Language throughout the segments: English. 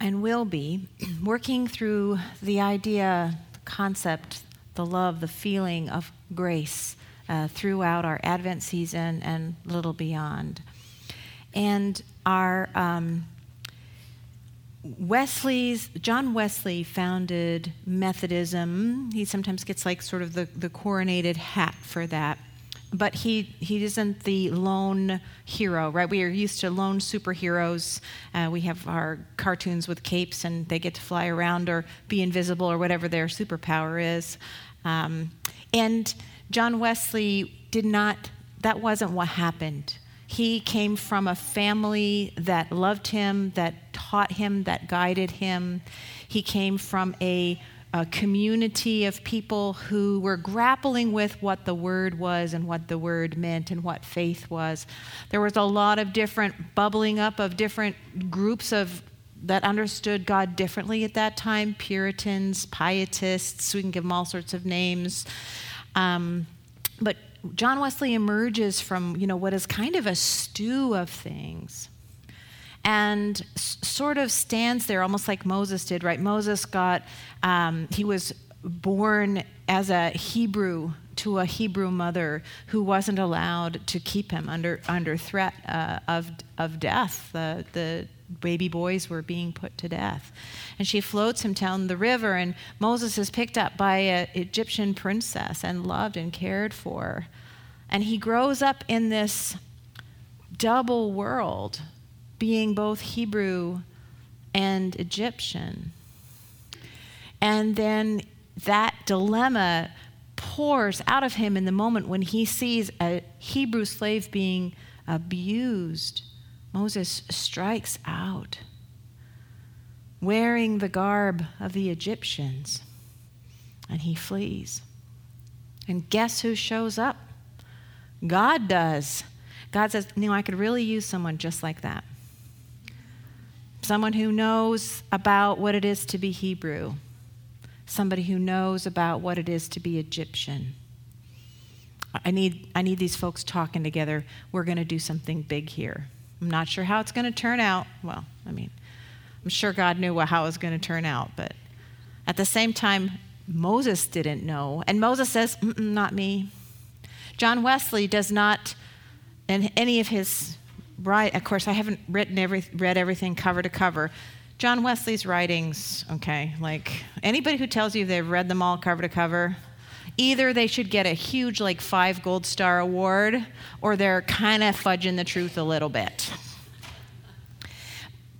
and will be working through the idea, the concept, the love, the feeling of grace uh, throughout our Advent season and little beyond. And our um, Wesley's John Wesley founded Methodism. He sometimes gets like sort of the, the coronated hat for that but he he isn't the lone hero, right? We are used to lone superheroes. Uh, we have our cartoons with capes, and they get to fly around or be invisible or whatever their superpower is. Um, and John Wesley did not. That wasn't what happened. He came from a family that loved him, that taught him, that guided him. He came from a a community of people who were grappling with what the word was and what the word meant and what faith was. There was a lot of different bubbling up of different groups of that understood God differently at that time Puritans, Pietists, we can give them all sorts of names. Um, but John Wesley emerges from you know what is kind of a stew of things and s- sort of stands there almost like Moses did, right? Moses got, um, he was born as a Hebrew to a Hebrew mother who wasn't allowed to keep him under, under threat uh, of, of death. The, the baby boys were being put to death. And she floats him down the river, and Moses is picked up by an Egyptian princess and loved and cared for. And he grows up in this double world being both Hebrew and Egyptian. And then that dilemma pours out of him in the moment when he sees a Hebrew slave being abused. Moses strikes out, wearing the garb of the Egyptians, and he flees. And guess who shows up? God does. God says, You know, I could really use someone just like that someone who knows about what it is to be Hebrew, somebody who knows about what it is to be Egyptian. I need, I need these folks talking together. We're going to do something big here. I'm not sure how it's going to turn out. Well, I mean, I'm sure God knew how it was going to turn out, but at the same time, Moses didn't know. And Moses says, Not me. John Wesley does not, in any of his right, of course, I haven't written every, read everything cover to cover. John Wesley's writings, okay, like anybody who tells you they've read them all cover to cover, either they should get a huge, like, five gold star award, or they're kind of fudging the truth a little bit.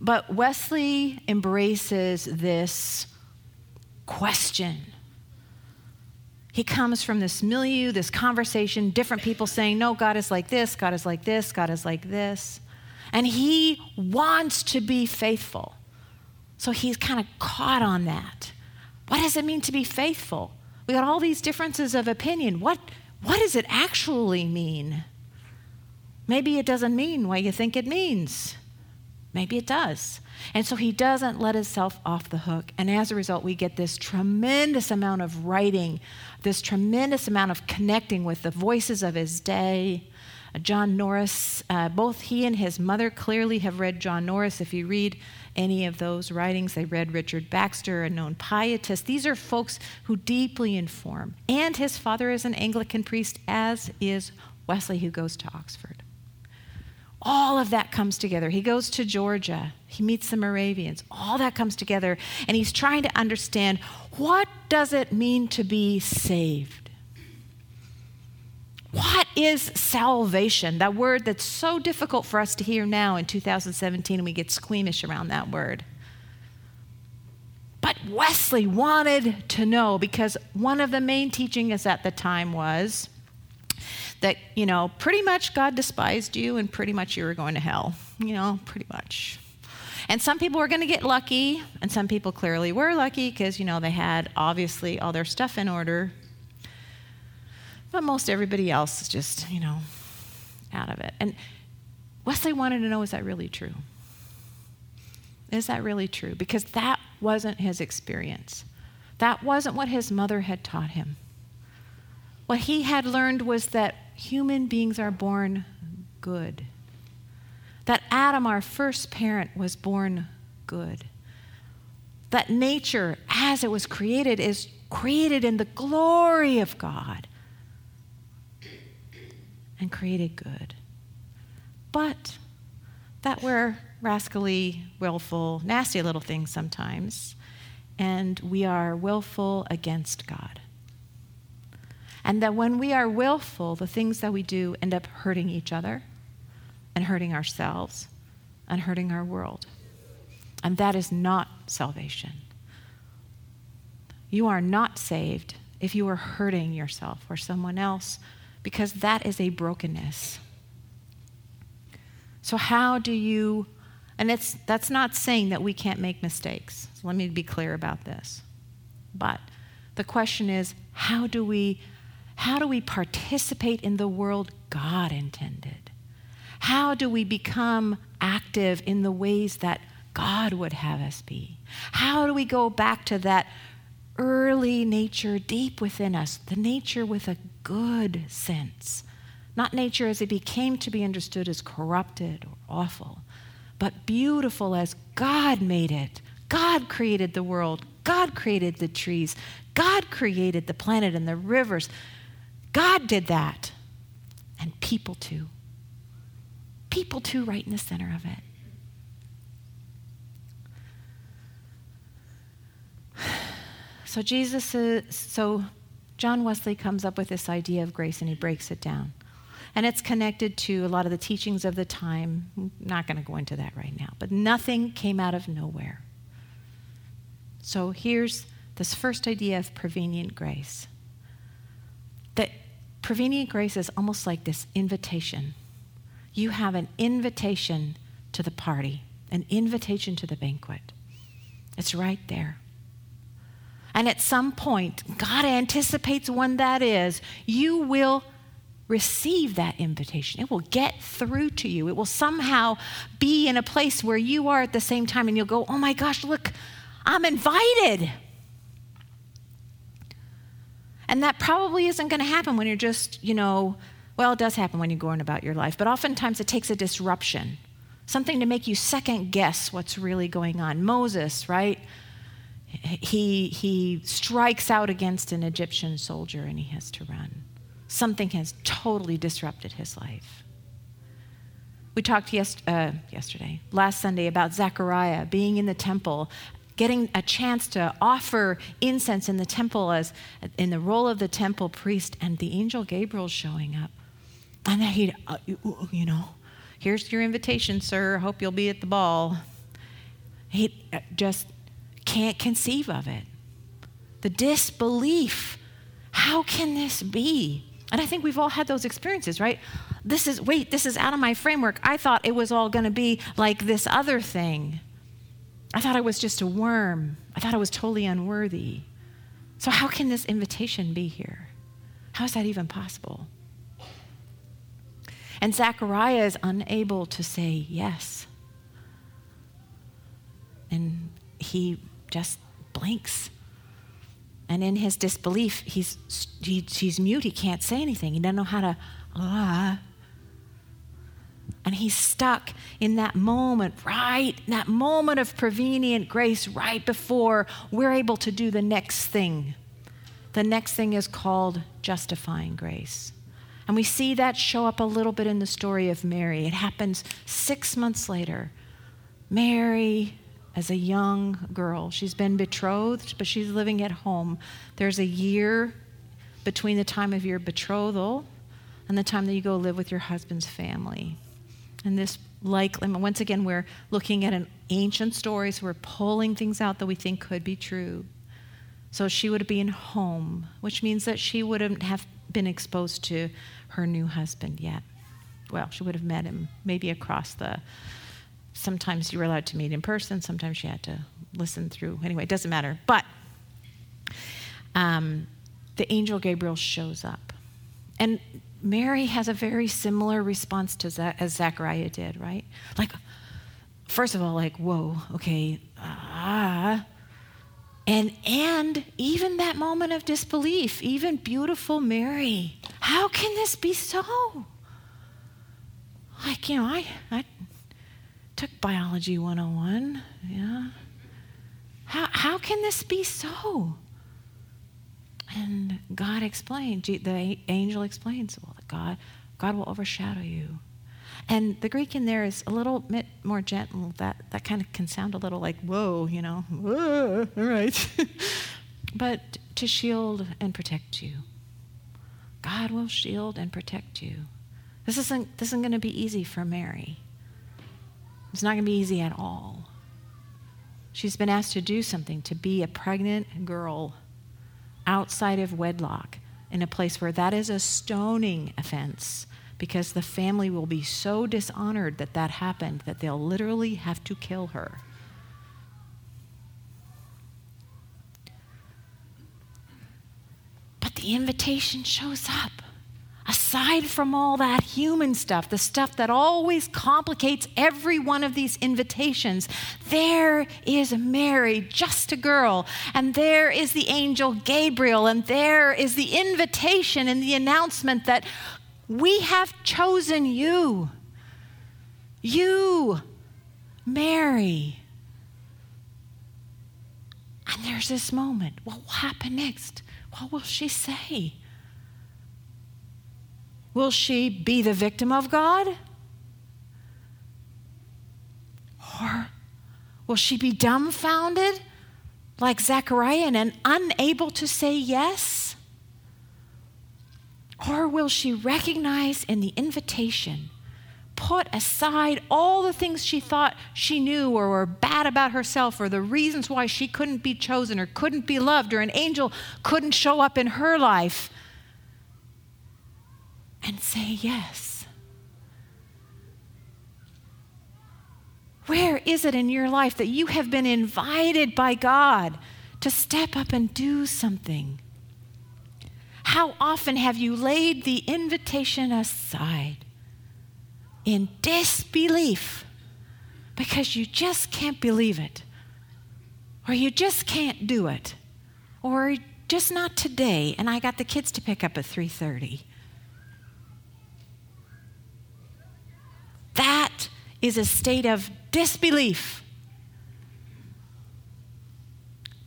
But Wesley embraces this question. He comes from this milieu, this conversation, different people saying, No, God is like this, God is like this, God is like this. And he wants to be faithful. So he's kind of caught on that. What does it mean to be faithful? We got all these differences of opinion. What, what does it actually mean? Maybe it doesn't mean what you think it means. Maybe it does. And so he doesn't let himself off the hook. And as a result, we get this tremendous amount of writing, this tremendous amount of connecting with the voices of his day. Uh, John Norris, uh, both he and his mother clearly have read John Norris. If you read any of those writings, they read Richard Baxter, a known pietist. These are folks who deeply inform. And his father is an Anglican priest, as is Wesley, who goes to Oxford. All of that comes together. He goes to Georgia. He meets the Moravians. All that comes together and he's trying to understand what does it mean to be saved? What is salvation? That word that's so difficult for us to hear now in 2017 and we get squeamish around that word. But Wesley wanted to know because one of the main teachings at the time was that, you know, pretty much God despised you and pretty much you were going to hell, you know, pretty much. And some people were going to get lucky, and some people clearly were lucky because, you know, they had obviously all their stuff in order. But most everybody else is just, you know, out of it. And Wesley wanted to know is that really true? Is that really true? Because that wasn't his experience. That wasn't what his mother had taught him. What he had learned was that human beings are born good. That Adam, our first parent, was born good. That nature, as it was created, is created in the glory of God and created good. But that we're rascally, willful, nasty little things sometimes, and we are willful against God. And that when we are willful, the things that we do end up hurting each other and hurting ourselves and hurting our world. And that is not salvation. You are not saved if you are hurting yourself or someone else because that is a brokenness. So, how do you, and it's, that's not saying that we can't make mistakes. So let me be clear about this. But the question is, how do we how do we participate in the world God intended? How do we become active in the ways that God would have us be? How do we go back to that early nature deep within us, the nature with a good sense? Not nature as it became to be understood as corrupted or awful, but beautiful as God made it. God created the world, God created the trees, God created the planet and the rivers. God did that. And people too. People too, right in the center of it. So Jesus is, so John Wesley comes up with this idea of grace and he breaks it down. And it's connected to a lot of the teachings of the time. I'm not going to go into that right now, but nothing came out of nowhere. So here's this first idea of prevenient grace prevenient grace is almost like this invitation. You have an invitation to the party, an invitation to the banquet. It's right there. And at some point, God anticipates when that is, you will receive that invitation. It will get through to you. It will somehow be in a place where you are at the same time, and you'll go, Oh my gosh, look, I'm invited. And that probably isn't going to happen when you're just, you know, well, it does happen when you're going about your life, but oftentimes it takes a disruption, something to make you second guess what's really going on. Moses, right? He, he strikes out against an Egyptian soldier and he has to run. Something has totally disrupted his life. We talked yes, uh, yesterday, last Sunday, about Zechariah being in the temple getting a chance to offer incense in the temple as in the role of the temple priest and the angel Gabriel showing up. And then he'd, uh, you know, here's your invitation, sir. Hope you'll be at the ball. He uh, just can't conceive of it. The disbelief. How can this be? And I think we've all had those experiences, right? This is, wait, this is out of my framework. I thought it was all going to be like this other thing. I thought I was just a worm. I thought I was totally unworthy. So, how can this invitation be here? How is that even possible? And Zechariah is unable to say yes. And he just blinks. And in his disbelief, he's, he, he's mute. He can't say anything. He doesn't know how to, ah, and he's stuck in that moment, right? That moment of prevenient grace, right before we're able to do the next thing. The next thing is called justifying grace. And we see that show up a little bit in the story of Mary. It happens six months later. Mary, as a young girl, she's been betrothed, but she's living at home. There's a year between the time of your betrothal and the time that you go live with your husband's family. And this likely, once again, we're looking at an ancient story, so we're pulling things out that we think could be true. So she would be in home, which means that she wouldn't have been exposed to her new husband yet. Well, she would have met him maybe across the sometimes you were allowed to meet in person, sometimes you had to listen through. Anyway, it doesn't matter. But um, the angel Gabriel shows up. And Mary has a very similar response to as Zechariah did, right? Like, first of all, like, whoa, okay, ah. And, and even that moment of disbelief, even beautiful Mary, how can this be so? Like, you know, I, I took biology 101, yeah. How, how can this be so? And God explained, the angel explains, well, God, God will overshadow you. And the Greek in there is a little bit more gentle. That, that kind of can sound a little like, whoa, you know, whoa, all right. but to shield and protect you. God will shield and protect you. This isn't, this isn't going to be easy for Mary. It's not going to be easy at all. She's been asked to do something, to be a pregnant girl outside of wedlock in a place where that is a stoning offense because the family will be so dishonored that that happened that they'll literally have to kill her. But the invitation shows up aside from all that human stuff, the stuff that always complicates every one of these invitations, there is Mary, just a girl, and there is the angel Gabriel, and there is the invitation and the announcement that we have chosen you. You, Mary. And there's this moment. What will happen next? What will she say? Will she be the victim of God? Or will she be dumbfounded like Zechariah and unable to say yes? Or will she recognize in the invitation, put aside all the things she thought she knew or were bad about herself or the reasons why she couldn't be chosen or couldn't be loved or an angel couldn't show up in her life and say yes. Where is it in your life that you have been invited by God to step up and do something? How often have you laid the invitation aside in disbelief because you just can't believe it, or you just can't do it, or just not today, and I got the kids to pick up at 3:30? That is a state of disbelief.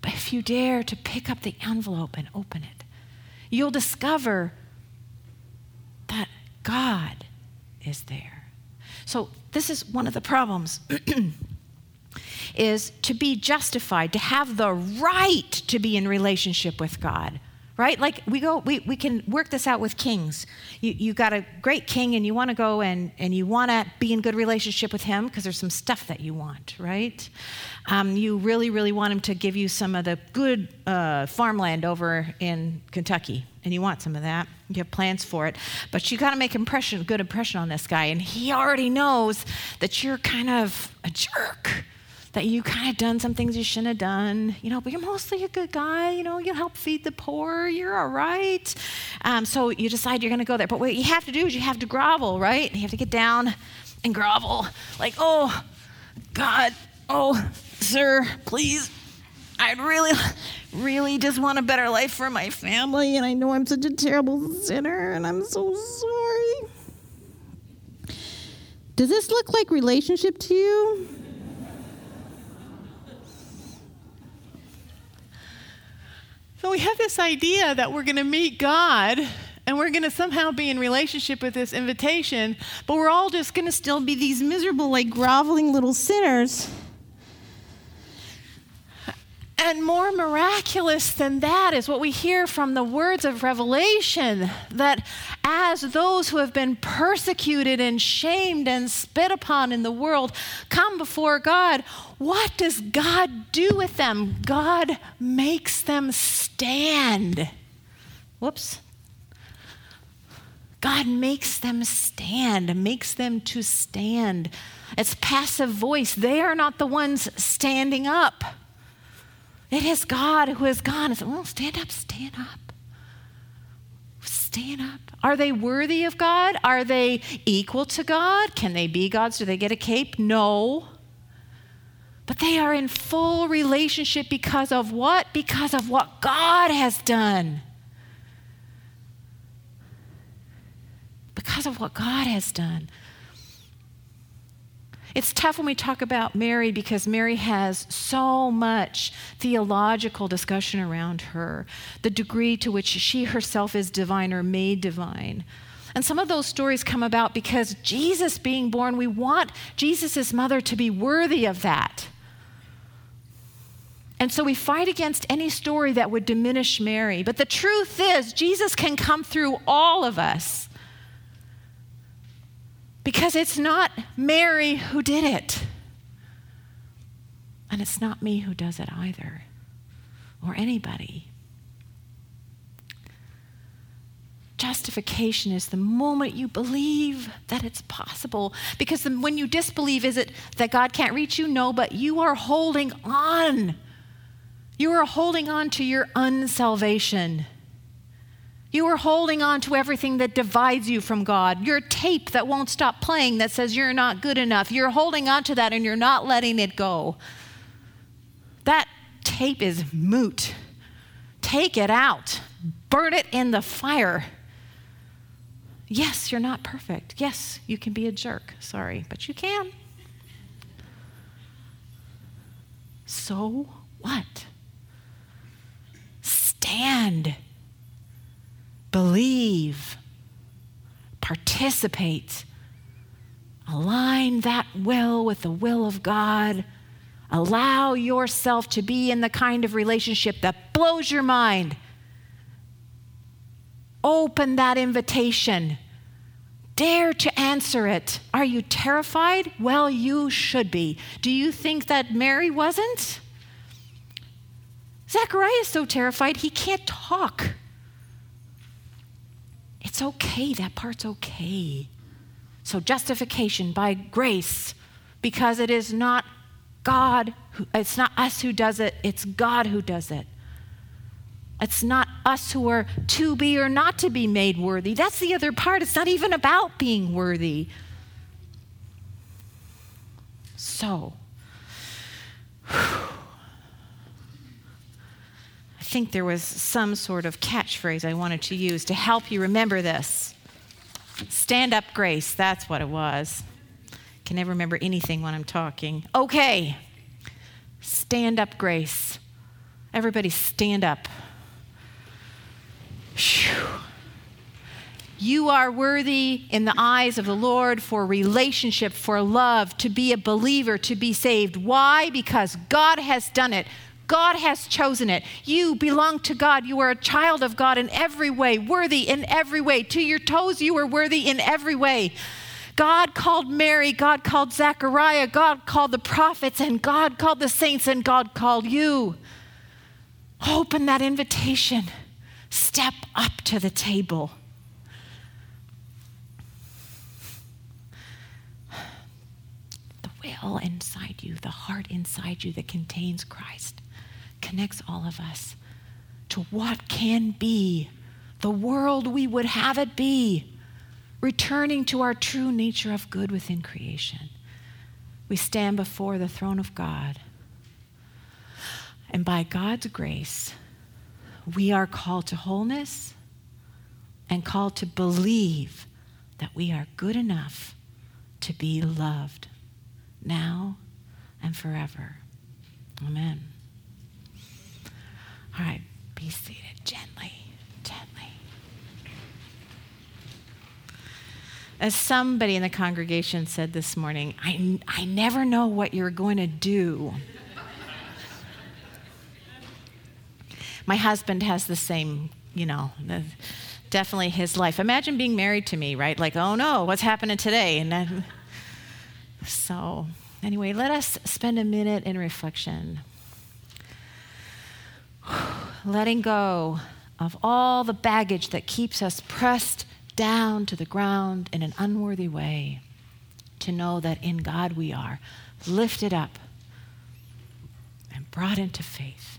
But if you dare to pick up the envelope and open it, you'll discover that God is there. So, this is one of the problems. is to be justified, to have the right to be in relationship with God right? Like we go, we, we can work this out with kings. You, you got a great king and you want to go and, and you want to be in good relationship with him because there's some stuff that you want, right? Um, you really, really want him to give you some of the good uh, farmland over in Kentucky and you want some of that. You have plans for it, but you got to make impression, good impression on this guy, and he already knows that you're kind of a jerk that you kind of done some things you shouldn't have done, you know, but you're mostly a good guy, you know, you help feed the poor, you're all right. Um, so you decide you're going to go there. But what you have to do is you have to grovel, right? You have to get down and grovel, like, oh, God, oh, sir, please. I'd really, really just want a better life for my family, and I know I'm such a terrible sinner, and I'm so sorry. Does this look like relationship to you? So we have this idea that we're going to meet God and we're going to somehow be in relationship with this invitation, but we're all just going to still be these miserable, like groveling little sinners. And more miraculous than that is what we hear from the words of Revelation that as those who have been persecuted and shamed and spit upon in the world come before God, what does God do with them? God makes them stand. Whoops. God makes them stand, makes them to stand. It's passive voice. They are not the ones standing up. It is God who has gone and said, Well, stand up, stand up. Stand up. Are they worthy of God? Are they equal to God? Can they be gods? Do they get a cape? No. But they are in full relationship because of what? Because of what God has done. Because of what God has done. It's tough when we talk about Mary because Mary has so much theological discussion around her, the degree to which she herself is divine or made divine. And some of those stories come about because Jesus being born, we want Jesus' mother to be worthy of that. And so we fight against any story that would diminish Mary. But the truth is, Jesus can come through all of us. Because it's not Mary who did it. And it's not me who does it either, or anybody. Justification is the moment you believe that it's possible. Because when you disbelieve, is it that God can't reach you? No, but you are holding on. You are holding on to your unsalvation. You are holding on to everything that divides you from God. Your tape that won't stop playing that says you're not good enough. You're holding on to that and you're not letting it go. That tape is moot. Take it out, burn it in the fire. Yes, you're not perfect. Yes, you can be a jerk. Sorry, but you can. So what? Stand believe, participate, align that will with the will of God. Allow yourself to be in the kind of relationship that blows your mind. Open that invitation. Dare to answer it. Are you terrified? Well, you should be. Do you think that Mary wasn't? Zechariah is so terrified he can't talk. It's okay. That part's okay. So, justification by grace, because it is not God, who, it's not us who does it, it's God who does it. It's not us who are to be or not to be made worthy. That's the other part. It's not even about being worthy. So, think there was some sort of catchphrase I wanted to use to help you remember this. Stand up, grace. That's what it was. Can never remember anything when I'm talking. Okay. Stand up, grace. Everybody stand up. Whew. You are worthy in the eyes of the Lord for relationship, for love, to be a believer, to be saved. Why? Because God has done it. God has chosen it. You belong to God. You are a child of God in every way, worthy in every way. To your toes, you are worthy in every way. God called Mary, God called Zechariah, God called the prophets, and God called the saints, and God called you. Open that invitation. Step up to the table. The will inside you, the heart inside you that contains Christ connects all of us to what can be the world we would have it be, returning to our true nature of good within creation. We stand before the throne of God. And by God's grace, we are called to wholeness and called to believe that we are good enough to be loved now and forever. Amen. All right, be seated gently, gently. As somebody in the congregation said this morning, I, I never know what you're going to do. My husband has the same, you know, definitely his life. Imagine being married to me, right? Like, oh no, what's happening today? And then, so, anyway, let us spend a minute in reflection letting go of all the baggage that keeps us pressed down to the ground in an unworthy way, to know that in God we are lifted up and brought into faith.